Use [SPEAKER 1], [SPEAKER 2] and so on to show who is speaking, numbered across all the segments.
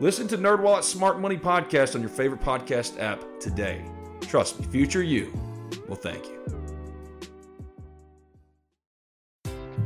[SPEAKER 1] Listen to NerdWallet's Smart Money Podcast on your favorite podcast app today. Trust me, future you will thank you.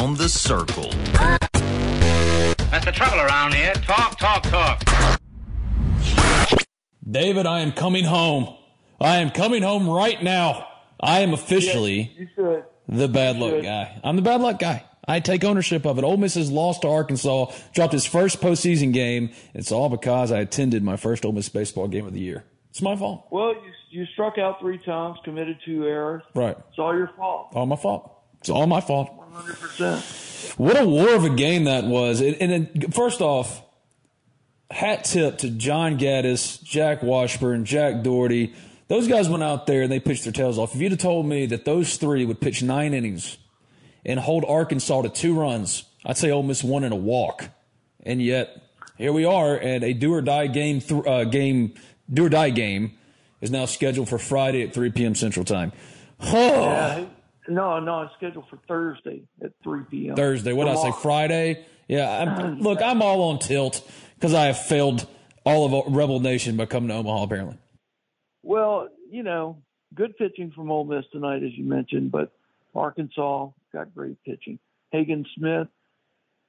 [SPEAKER 2] Around the circle.
[SPEAKER 3] That's the trouble around here. Talk, talk, talk.
[SPEAKER 4] David, I am coming home. I am coming home right now. I am officially
[SPEAKER 5] You
[SPEAKER 4] the bad luck
[SPEAKER 5] should.
[SPEAKER 4] guy. I'm the bad luck guy. I take ownership of it. Ole Miss has lost to Arkansas, dropped his first postseason game. It's all because I attended my first Ole Miss baseball game of the year. It's my fault.
[SPEAKER 5] Well, you you struck out three times, committed two errors.
[SPEAKER 4] Right.
[SPEAKER 5] It's all your fault.
[SPEAKER 4] All my fault. It's all my fault.
[SPEAKER 5] One hundred percent.
[SPEAKER 4] What a war of a game that was. And, and then, first off, hat tip to John Gaddis, Jack Washburn, Jack Dougherty. Those guys went out there and they pitched their tails off. If you'd have told me that those three would pitch nine innings and hold Arkansas to two runs, I'd say Ole Miss won in a walk. And yet, here we are, and a do or die game, th- uh, game, do or die game is now scheduled for Friday at 3 p.m. Central Time. Oh,
[SPEAKER 5] Yeah. No, no, it's scheduled for Thursday at three p.m.
[SPEAKER 4] Thursday. What did I say? Friday? Yeah. I'm, look, I'm all on tilt because I have failed all of Rebel Nation by coming to Omaha, apparently.
[SPEAKER 5] Well, you know, good pitching from Ole Miss tonight, as you mentioned, but Arkansas got great pitching. Hagen Smith,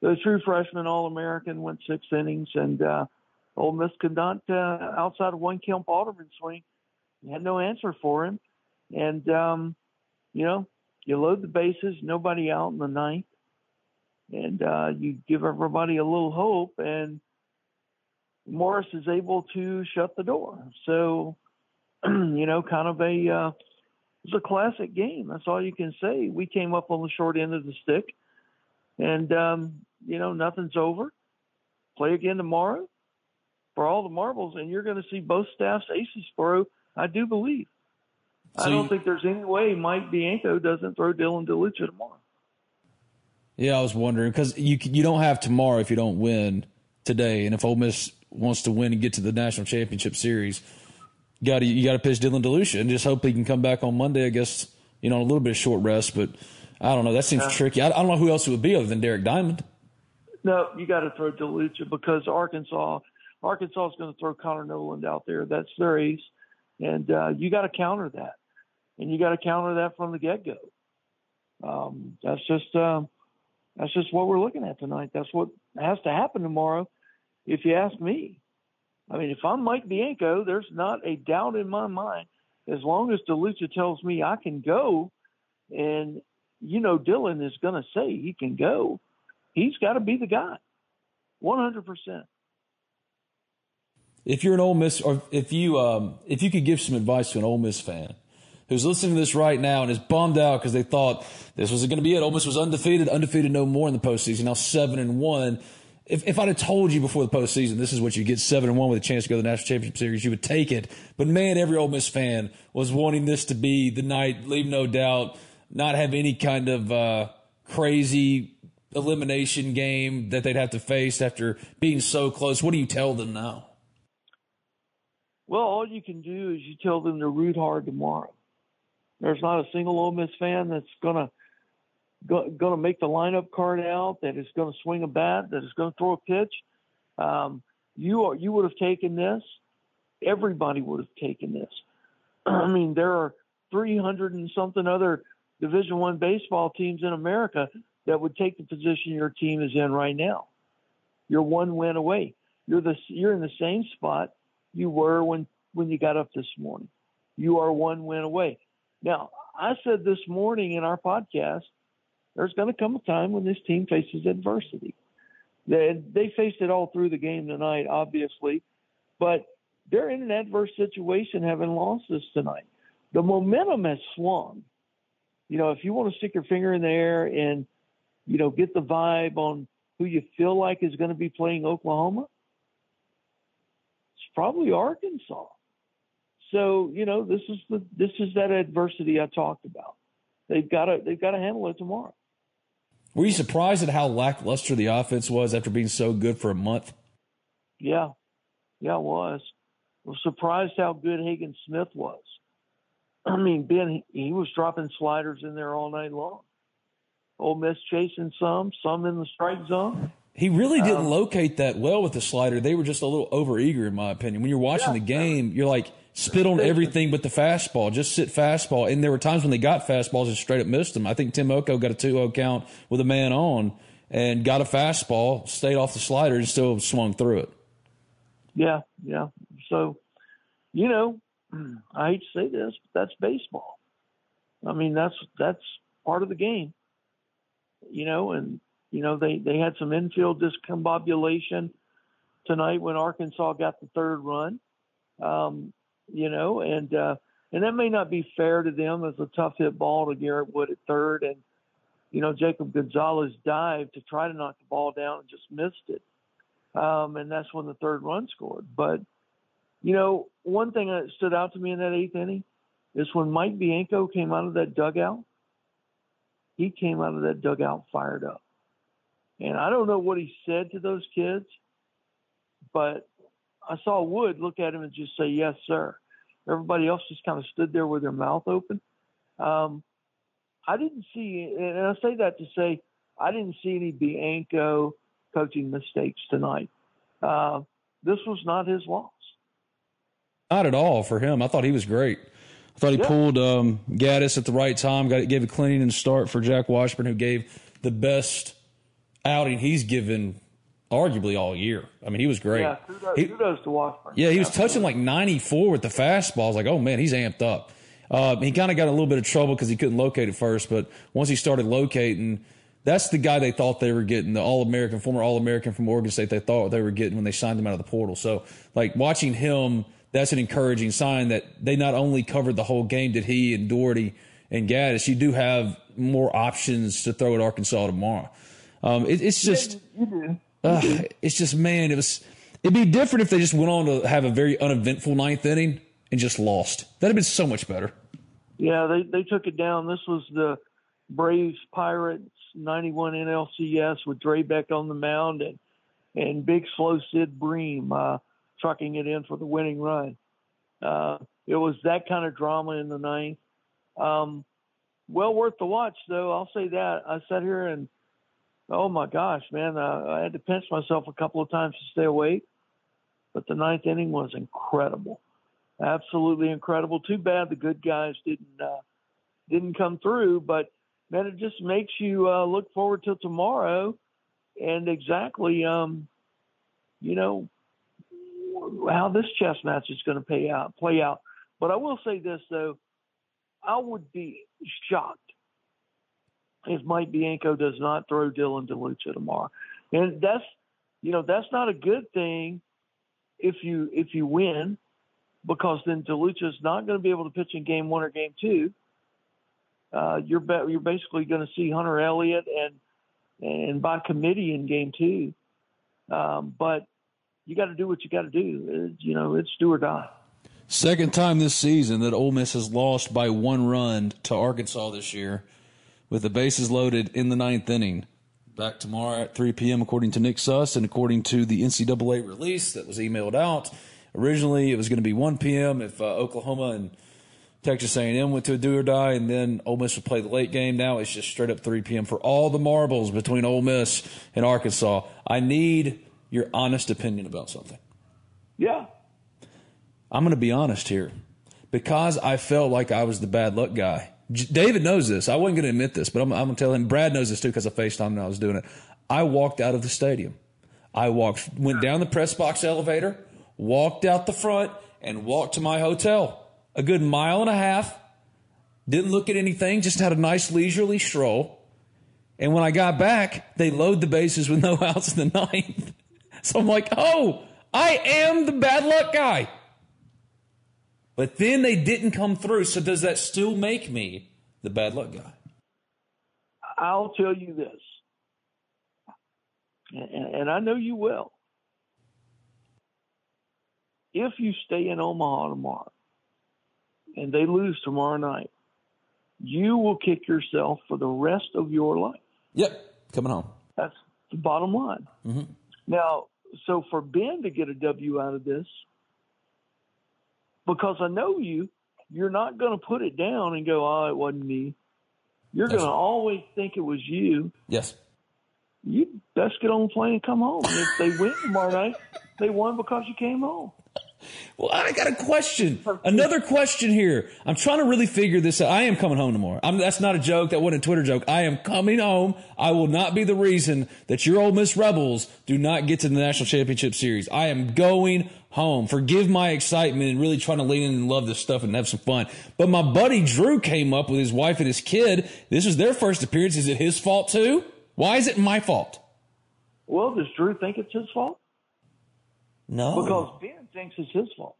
[SPEAKER 5] the true freshman All American, went six innings, and uh, Ole Miss could not, uh, outside of one Kemp Alderman swing, had no answer for him. And, um, you know, you load the bases, nobody out in the ninth, and uh, you give everybody a little hope, and Morris is able to shut the door. So, you know, kind of a uh, it's a classic game. That's all you can say. We came up on the short end of the stick, and um, you know, nothing's over. Play again tomorrow for all the marbles, and you're going to see both staffs aces throw. I do believe. I don't
[SPEAKER 4] you-
[SPEAKER 5] think there's any way Mike Bianco doesn't throw Dylan DeLucia tomorrow.
[SPEAKER 4] Yeah, I was wondering because you you don't have tomorrow if you don't win today, and if Ole Miss wants to win and get to the national championship series, got to you got to pitch Dylan DeLucia and just hope he can come back on Monday. I guess you know a little bit of short rest, but I don't know. That seems tricky. I, I don't know who else it would be other than Derek Diamond.
[SPEAKER 5] No, you got to throw DeLucia because Arkansas, Arkansas is going to throw Connor Noland out there. That's their ace, and uh, you got to counter that, and you got to counter that from the get go. Um, that's just um, that's just what we're looking at tonight. That's what has to happen tomorrow, if you ask me. I mean, if I'm Mike Bianco, there's not a doubt in my mind. As long as DeLucia tells me I can go, and you know Dylan is going to say he can go, he's got to be the guy. 100%.
[SPEAKER 4] if you're an Ole Miss, or if you um, if you could give some advice to an Ole Miss fan who's listening to this right now and is bummed out because they thought this was going to be it. Ole Miss was undefeated, undefeated no more in the postseason. Now seven and one. If, if I'd have told you before the postseason this is what you get seven and one with a chance to go to the national championship series, you would take it. But man, every Ole Miss fan was wanting this to be the night, leave no doubt, not have any kind of uh, crazy elimination game that they'd have to face after being so close. What do you tell them now?
[SPEAKER 5] Well, all you can do is you tell them to root hard tomorrow. There's not a single Ole Miss fan that's gonna go, gonna make the lineup card out, that is gonna swing a bat, that is gonna throw a pitch. Um, you are, you would have taken this. Everybody would have taken this. I mean, there are 300 and something other Division One baseball teams in America that would take the position your team is in right now. You're one win away. You're the you're in the same spot you were when when you got up this morning. You are one win away. Now, I said this morning in our podcast, there's going to come a time when this team faces adversity. They they faced it all through the game tonight, obviously, but they're in an adverse situation having lost this tonight. The momentum has swung. You know, if you want to stick your finger in the air and you know, get the vibe on who you feel like is going to be playing Oklahoma, it's probably Arkansas. So you know, this is the this is that adversity I talked about. They've got to they've got to handle it tomorrow.
[SPEAKER 4] Were you surprised at how lackluster the offense was after being so good for a month?
[SPEAKER 5] Yeah, yeah, I was. I was surprised how good Hagen Smith was. I mean, Ben, he was dropping sliders in there all night long. Ole Miss chasing some, some in the strike zone.
[SPEAKER 4] He really didn't um, locate that well with the slider. They were just a little overeager, in my opinion. When you're watching yeah, the game, you're like spit on everything but the fastball. Just sit fastball. And there were times when they got fastballs and straight up missed them. I think Tim Elko got a 2-0 count with a man on and got a fastball, stayed off the slider, and still swung through it.
[SPEAKER 5] Yeah, yeah. So, you know, I hate to say this, but that's baseball. I mean, that's that's part of the game you know, and you know they they had some infield discombobulation tonight when Arkansas got the third run, um, you know, and uh, and that may not be fair to them as a tough hit ball to Garrett Wood at third, and you know Jacob Gonzalez dived to try to knock the ball down and just missed it, um, and that's when the third run scored. But you know, one thing that stood out to me in that eighth inning is when Mike Bianco came out of that dugout he came out of that dugout fired up. And I don't know what he said to those kids, but I saw Wood look at him and just say, Yes, sir. Everybody else just kind of stood there with their mouth open. Um, I didn't see, and I say that to say, I didn't see any Bianco coaching mistakes tonight. Uh, this was not his loss.
[SPEAKER 4] Not at all for him. I thought he was great. I thought he yeah. pulled um, Gaddis at the right time. Got gave a cleaning and start for Jack Washburn, who gave the best outing he's given arguably all year. I mean, he was great.
[SPEAKER 5] Yeah, kudos, he, kudos to Washburn.
[SPEAKER 4] Yeah, he was touching like 94 with the fastball. I was like, oh man, he's amped up. Uh, he kind of got a little bit of trouble because he couldn't locate it first, but once he started locating, that's the guy they thought they were getting, the All American, former All American from Oregon State. They thought they were getting when they signed him out of the portal. So, like watching him that's an encouraging sign that they not only covered the whole game, did he and Dougherty and Gaddis, you do have more options to throw at Arkansas tomorrow. Um, it, it's just, it's just, man, it was, it'd be different if they just went on to have a very uneventful ninth inning and just lost. That'd have been so much better.
[SPEAKER 5] Yeah, they, they took it down. This was the Braves Pirates 91 NLCS with Drabek on the mound and, and big slow Sid Bream. Uh, trucking it in for the winning run. Uh, it was that kind of drama in the ninth. Um, well worth the watch, though. I'll say that. I sat here and, oh my gosh, man, uh, I had to pinch myself a couple of times to stay awake. But the ninth inning was incredible, absolutely incredible. Too bad the good guys didn't uh, didn't come through, but man, it just makes you uh, look forward to tomorrow and exactly, um, you know, how this chess match is going to pay out, play out. But I will say this though, I would be shocked if Mike Bianco does not throw Dylan DeLucia tomorrow, and that's you know that's not a good thing if you if you win, because then DeLucia's not going to be able to pitch in game one or game two. Uh, you're you're basically going to see Hunter Elliott and and by committee in game two. Um, but you got to do what you got to do. It, you know, it's do or die.
[SPEAKER 4] Second time this season that Ole Miss has lost by one run to Arkansas this year, with the bases loaded in the ninth inning. Back tomorrow at 3 p.m. according to Nick Suss and according to the NCAA release that was emailed out. Originally, it was going to be 1 p.m. if uh, Oklahoma and Texas A&M went to a do or die, and then Ole Miss would play the late game. Now it's just straight up 3 p.m. for all the marbles between Ole Miss and Arkansas. I need your honest opinion about something.
[SPEAKER 5] Yeah,
[SPEAKER 4] I'm going to be honest here. Because I felt like I was the bad luck guy. David knows this. I wasn't going to admit this, but I'm, I'm going to tell him. Brad knows this too because I FaceTime and I was doing it. I walked out of the stadium. I walked, went down the press box elevator, walked out the front, and walked to my hotel. A good mile and a half. Didn't look at anything, just had a nice leisurely stroll. And when I got back, they load the bases with no outs in the ninth. So I'm like, oh, I am the bad luck guy. But then they didn't come through. So does that still make me the bad luck guy?
[SPEAKER 5] I'll tell you this, and, and I know you will. If you stay in Omaha tomorrow and they lose tomorrow night, you will kick yourself for the rest of your life.
[SPEAKER 4] Yep, coming home.
[SPEAKER 5] That's the bottom line. Mm-hmm. Now, so for Ben to get a W out of this, because I know you, you're not going to put it down and go, "Oh, it wasn't me." You're going to always think it was you.
[SPEAKER 4] Yes.
[SPEAKER 5] You best get on the plane and come home. And if they win tomorrow night, they won because you came home.
[SPEAKER 4] Well, I got a question. Another question here. I'm trying to really figure this out. I am coming home tomorrow. I'm, that's not a joke. That wasn't a Twitter joke. I am coming home. I will not be the reason that your old Miss Rebels do not get to the national championship series. I am going home. Forgive my excitement and really trying to lean in and love this stuff and have some fun. But my buddy Drew came up with his wife and his kid. This was their first appearance. Is it his fault too? Why is it my fault?
[SPEAKER 5] Well, does Drew think it's his fault?
[SPEAKER 4] No.
[SPEAKER 5] Because Ben thinks it's his fault.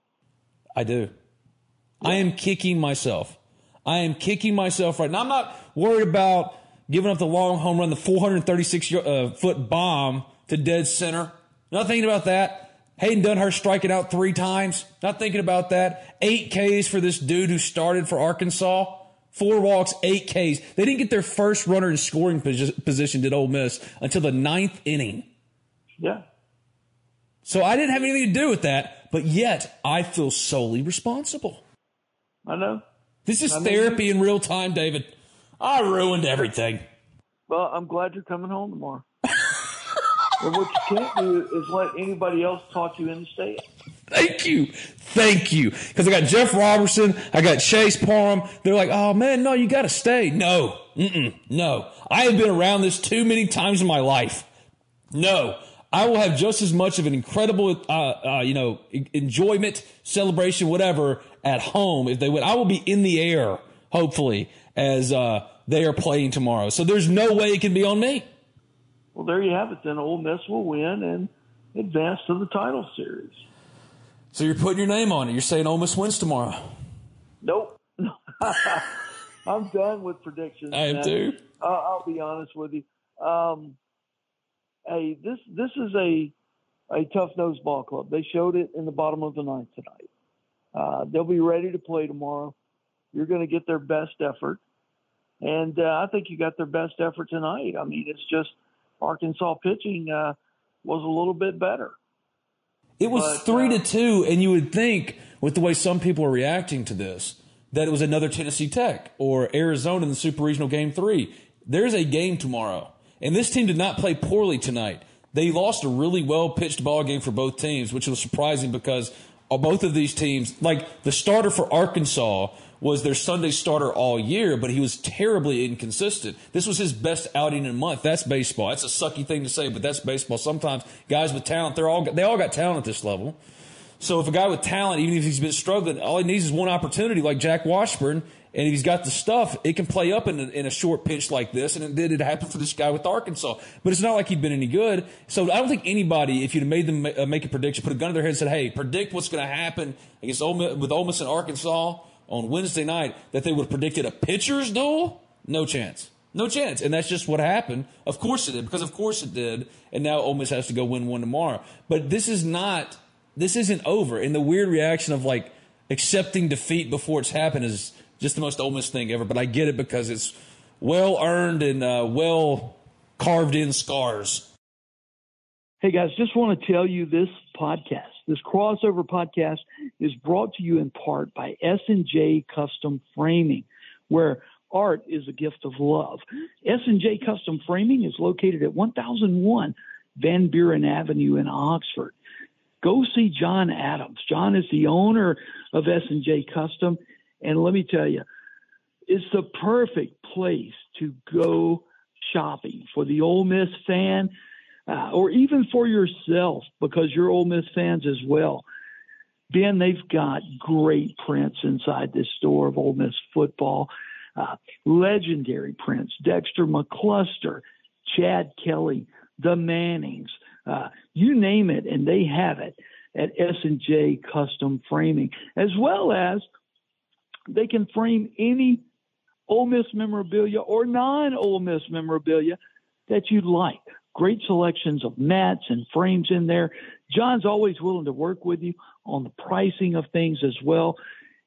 [SPEAKER 4] I do. I am kicking myself. I am kicking myself right now. I'm not worried about giving up the long home run, the 436 uh, foot bomb to dead center. Not thinking about that. Hayden Dunhurst striking out three times. Not thinking about that. Eight Ks for this dude who started for Arkansas. Four walks, eight Ks. They didn't get their first runner in scoring posi- position, did Ole Miss, until the ninth inning.
[SPEAKER 5] Yeah.
[SPEAKER 4] So I didn't have anything to do with that, but yet I feel solely responsible.
[SPEAKER 5] I know.
[SPEAKER 4] This is
[SPEAKER 5] I
[SPEAKER 4] therapy in real time, David. I ruined everything.
[SPEAKER 5] Well, I'm glad you're coming home tomorrow. And what you can't do is let anybody else talk you into staying.
[SPEAKER 4] Thank you. Thank you. Because I got Jeff Robertson, I got Chase Parham. They're like, oh man, no, you got to stay. No, Mm-mm, no. I have been around this too many times in my life. No, I will have just as much of an incredible, uh, uh, you know, enjoyment, celebration, whatever, at home if they would. I will be in the air, hopefully, as uh, they are playing tomorrow. So there's no way it can be on me.
[SPEAKER 5] Well, there you have it. Then Ole Miss will win and advance to the title series.
[SPEAKER 4] So you're putting your name on it. You're saying Ole Miss wins tomorrow.
[SPEAKER 5] Nope. I'm done with predictions.
[SPEAKER 4] I am too.
[SPEAKER 5] Uh, I'll be honest with you. Um, hey, this this is a a tough nosed ball club. They showed it in the bottom of the ninth tonight. Uh, they'll be ready to play tomorrow. You're going to get their best effort, and uh, I think you got their best effort tonight. I mean, it's just Arkansas pitching uh, was a little bit better.
[SPEAKER 4] It was
[SPEAKER 5] But,
[SPEAKER 4] three
[SPEAKER 5] uh,
[SPEAKER 4] to two, and you would think, with the way some people are reacting to this, that it was another Tennessee Tech or Arizona in the Super Regional Game Three. There's a game tomorrow, and this team did not play poorly tonight. They lost a really well pitched ball game for both teams, which was surprising because uh, both of these teams, like the starter for Arkansas, was their Sunday starter all year, but he was terribly inconsistent. This was his best outing in a month. That's baseball. That's a sucky thing to say, but that's baseball. Sometimes guys with talent, they're all they all got talent at this level. So if a guy with talent, even if he's been struggling, all he needs is one opportunity, like Jack Washburn, and if he's got the stuff, it can play up in a, in a short pinch like this. And it did. It happened for this guy with Arkansas, but it's not like he'd been any good. So I don't think anybody, if you'd made them uh, make a prediction, put a gun to their head and said, "Hey, predict what's going to happen against Ole with Ole Miss and Arkansas on Wednesday night," that they would have predicted a pitcher's duel. No chance. No chance. And that's just what happened. Of course it did, because of course it did. And now Ole Miss has to go win one tomorrow. But this is not this isn't over. And the weird reaction of like accepting defeat before it's happened is just the most Ole Miss thing ever. But I get it because it's well earned and uh, well carved in scars.
[SPEAKER 5] Hey guys, just want to tell you this podcast, this crossover podcast, is brought to you in part by S and J Custom Framing, where art is a gift of love. S and J Custom Framing is located at 1001 Van Buren Avenue in Oxford go see John Adams. John is the owner of S&J Custom, and let me tell you, it's the perfect place to go shopping for the Ole Miss fan, uh, or even for yourself because you're Ole Miss fans as well. Ben, they've got great prints inside this store of Ole Miss football. Uh, legendary prints, Dexter McCluster, Chad Kelly, the Mannings, uh, you name it, and they have it at S&J Custom Framing, as well as they can frame any Ole Miss memorabilia or non-Ole Miss memorabilia that you'd like. Great selections of mats and frames in there. John's always willing to work with you on the pricing of things as well.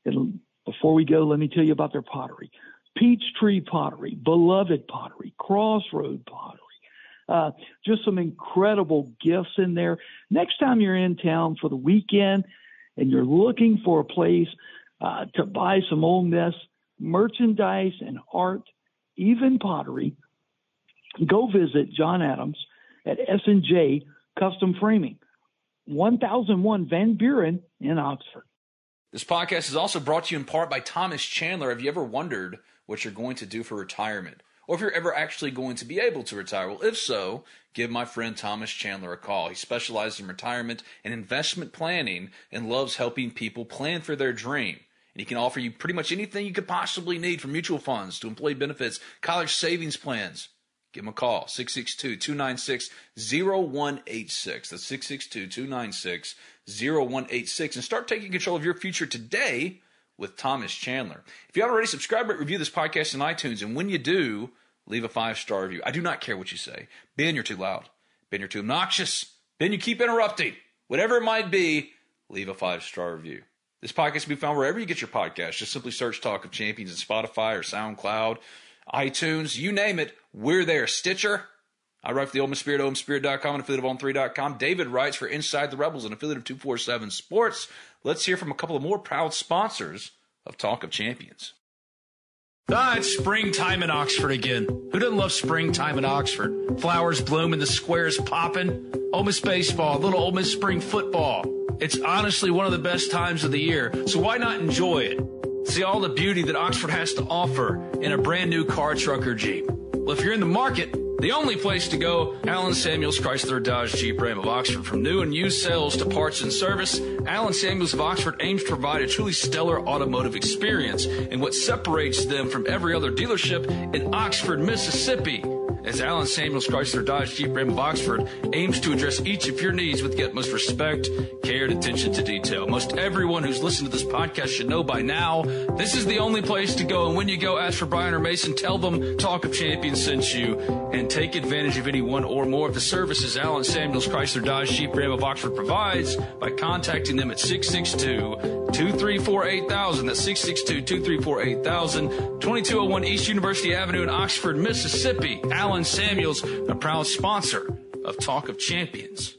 [SPEAKER 5] And before we go, let me tell you about their pottery. Peachtree Pottery, Beloved Pottery, Crossroad Pottery. Uh, just some incredible gifts in there. Next time you're in town for the weekend and you're looking for a place uh, to buy some Ole Miss merchandise and art, even pottery, go visit John Adams at S&J Custom Framing, 1001 Van Buren in Oxford.
[SPEAKER 1] This podcast is also brought to you in part by Thomas Chandler. Have you ever wondered what you're going to do for retirement? or if you're ever actually going to be able to retire. Well, if so, give my friend Thomas Chandler a call. He specializes in retirement and investment planning and loves helping people plan for their dream. And he can offer you pretty much anything you could possibly need from mutual funds to employee benefits, college savings plans. Give him a call, 662 296 0186. That's 662 296 0186. And start taking control of your future today with Thomas Chandler. If you haven't already, subscribe, rate, review this podcast in iTunes, and when you do, leave a five star review. I do not care what you say. Ben, you're too loud. Ben, you're too obnoxious. Ben, you keep interrupting. Whatever it might be, leave a five star review. This podcast can be found wherever you get your podcast. Just simply search Talk of Champions in Spotify or SoundCloud, iTunes, you name it. We're there. Stitcher. I write for the Miss Spirit, OleMissSpirit.com, and affiliate of On3.com. David writes for Inside the Rebels, an affiliate of 247 Sports. Let's hear from a couple of more proud sponsors of Talk of Champions.
[SPEAKER 6] Ah, it's springtime in Oxford again. Who doesn't love springtime in Oxford? Flowers bloom and the squares popping. Ole Miss baseball, little Ole Miss spring football. It's honestly one of the best times of the year, so why not enjoy it? See all the beauty that Oxford has to offer in a brand new car, truck, or Jeep. Well, if you're in the market, the only place to go, Alan Samuels Chrysler Dodge Jeep Ram of Oxford. From new and used sales to parts and service, Alan Samuels of Oxford aims to provide a truly stellar automotive experience and what separates them from every other dealership in Oxford, Mississippi as Alan Samuels Chrysler Dodge Jeep Ram of Oxford aims to address each of your needs with the utmost respect, care, and attention to detail. Most everyone who's listened to this podcast should know by now this is the only place to go. And when you go, ask for Brian or Mason, tell them Talk of Champions sent you, and take advantage of any one or more of the services Alan Samuels Chrysler Dodge Jeep Ram of Oxford provides by contacting them at 662 234 8000. That's 662 234 8000. 2201 East University Avenue in Oxford, Mississippi. Alan Samuels, a proud sponsor of Talk of Champions.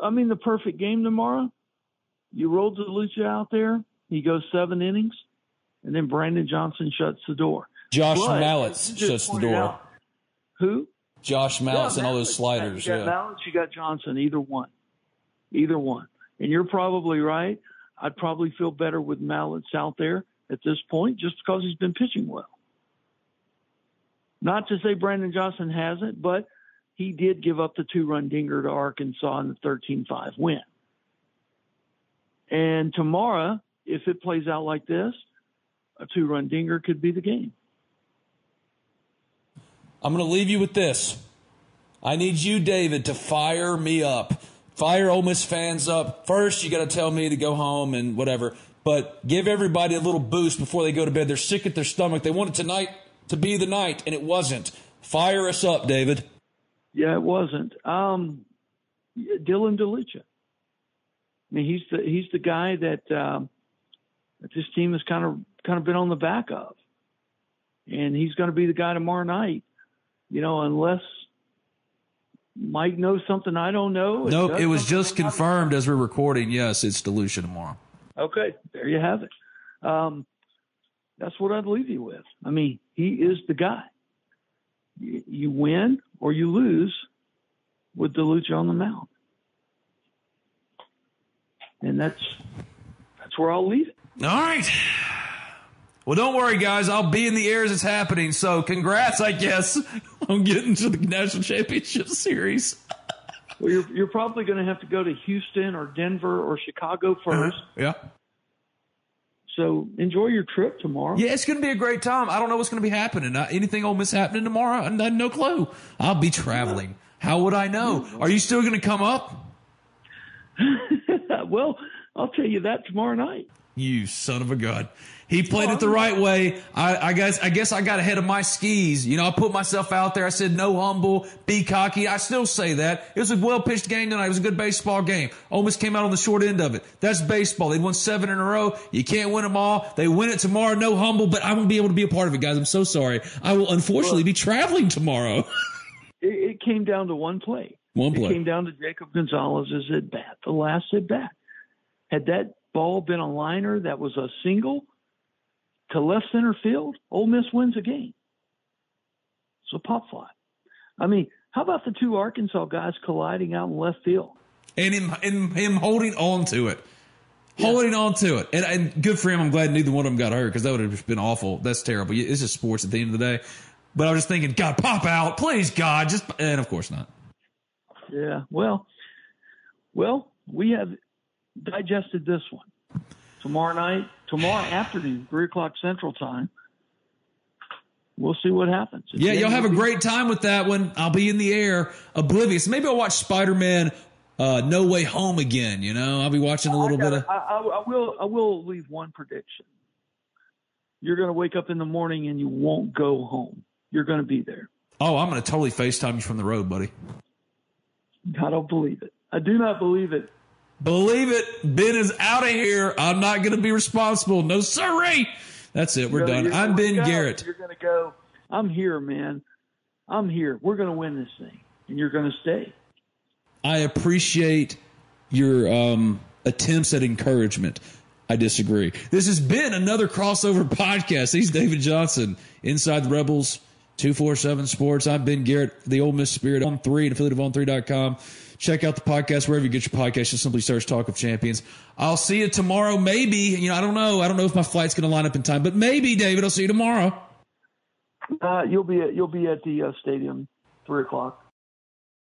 [SPEAKER 5] I mean, the perfect game tomorrow. You roll DeLucia out there. He goes seven innings, and then Brandon Johnson shuts the door.
[SPEAKER 4] Josh
[SPEAKER 5] But, Mallitz
[SPEAKER 4] shuts the door.
[SPEAKER 5] out- Who?
[SPEAKER 4] Josh Mallitz
[SPEAKER 5] Yeah,
[SPEAKER 4] and all those sliders.
[SPEAKER 5] You got
[SPEAKER 4] Yeah.
[SPEAKER 5] Mallitz, you got Johnson, either one. Either one. And you're probably right. I'd probably feel better with Mallitz out there at this point just because he's been pitching well. Not to say Brandon Johnson hasn't, but he did give up the two run dinger to Arkansas in the 13 5 win. And tomorrow, if it plays out like this, a two run dinger could be the game.
[SPEAKER 4] I'm going to leave you with this. I need you, David, to fire me up. Fire Ole Miss fans up. First, you got to tell me to go home and whatever. But give everybody a little boost before they go to bed. They're sick at their stomach. They want it tonight to be the night, and it wasn't. Fire us up, David.
[SPEAKER 5] Yeah, it wasn't. Um, Dylan DeLucia. I mean, he's the he's the guy that um, that this team has kind of kind of been on the back of, and he's going to be the guy tomorrow night. You know, unless Mike knows something I don't know.
[SPEAKER 4] Nope, it was just confirmed as we're recording. Yes, it's Delucia tomorrow.
[SPEAKER 5] Okay, there you have it. Um, that's what I'd leave you with. I mean, he is the guy. You, you win or you lose with DeLucia on the mound, and that's that's where I'll leave it.
[SPEAKER 4] All right. Well, don't worry, guys. I'll be in the air as it's happening. So, congrats, I guess, on getting to the national championship series.
[SPEAKER 5] Well, you're you're probably going to have to go to Houston or Denver or Chicago uh-huh. 1st
[SPEAKER 4] Yeah.
[SPEAKER 5] So enjoy your trip tomorrow.
[SPEAKER 4] Yeah, it's going to be a great time. I don't know what's going to be happening. Uh, anything Ole Miss happening tomorrow? I have no clue. I'll be traveling. How would I know? Are you still going to come up?
[SPEAKER 5] well, I'll tell you that tomorrow night.
[SPEAKER 4] You son of a gun. He played it the right way. I, I guess I guess I got ahead of my skis. You know, I put myself out there. I said no humble, be cocky. I still say that. It was a well pitched game tonight. It was a good baseball game. Ole Miss came out on the short end of it. That's baseball. They won seven in a row. You can't win them all. They win it tomorrow. No humble, but I won't be able to be a part of it, guys. I'm so sorry. I will unfortunately be traveling tomorrow.
[SPEAKER 5] It, it came down to one play.
[SPEAKER 4] One play.
[SPEAKER 5] It came down to Jacob Gonzalez's at bat, the last at bat. Had that ball been a liner that was a single to left center field, Ole Miss wins a game. So pop fly. I mean, how about the two Arkansas guys colliding out in left field?
[SPEAKER 4] and him, and him holding on to it. Holding on to it. And, and good for him. I'm glad neither one of them got hurt because that would have been awful. That's terrible. It's just sports at the end of the day. But I was just thinking, God, pop out. Please, God. Just, and of course not.
[SPEAKER 5] Yeah. Well, well, we have digested this one. Tomorrow night, tomorrow afternoon, three o'clock Central Time. We'll see what happens.
[SPEAKER 4] Yeah, y'all have a great time with that one. I'll be in the air, oblivious. Maybe I'll watch Spider Man uh, No Way Home again. You know, I'll be watching a little
[SPEAKER 5] I,
[SPEAKER 4] bit
[SPEAKER 5] gotta-
[SPEAKER 4] of.
[SPEAKER 5] I, I, I will. I will leave one prediction. You're going to wake up in the morning and you won't go home. You're going to be there.
[SPEAKER 4] Oh, I'm going to totally FaceTime you from the road, buddy.
[SPEAKER 5] I don't believe it. I do not believe it.
[SPEAKER 4] Believe it. Ben is out of here. I'm not going to be responsible. No, sorry. That's it. We're
[SPEAKER 5] You're-
[SPEAKER 4] done. I'm Ben
[SPEAKER 5] up,
[SPEAKER 4] Garrett.
[SPEAKER 5] You're going to go. I'm here, man. I'm here. We're going to win this thing, and you're going to stay.
[SPEAKER 4] I appreciate your um, attempts at encouragement. I disagree. This has been another crossover podcast. He's David Johnson, Inside the Rebels. 247 Sports. I've been Garrett, the Ole Miss Spirit on three at affiliateof3.com. Check out the podcast wherever you get your podcast. Just simply search Talk of Champions. I'll see you tomorrow. Maybe, you know, I don't know. I don't know if my flight's going to line up in time, but maybe, David, I'll see you tomorrow.
[SPEAKER 5] Uh, you'll be at, you'll be at the uh, stadium three o'clock.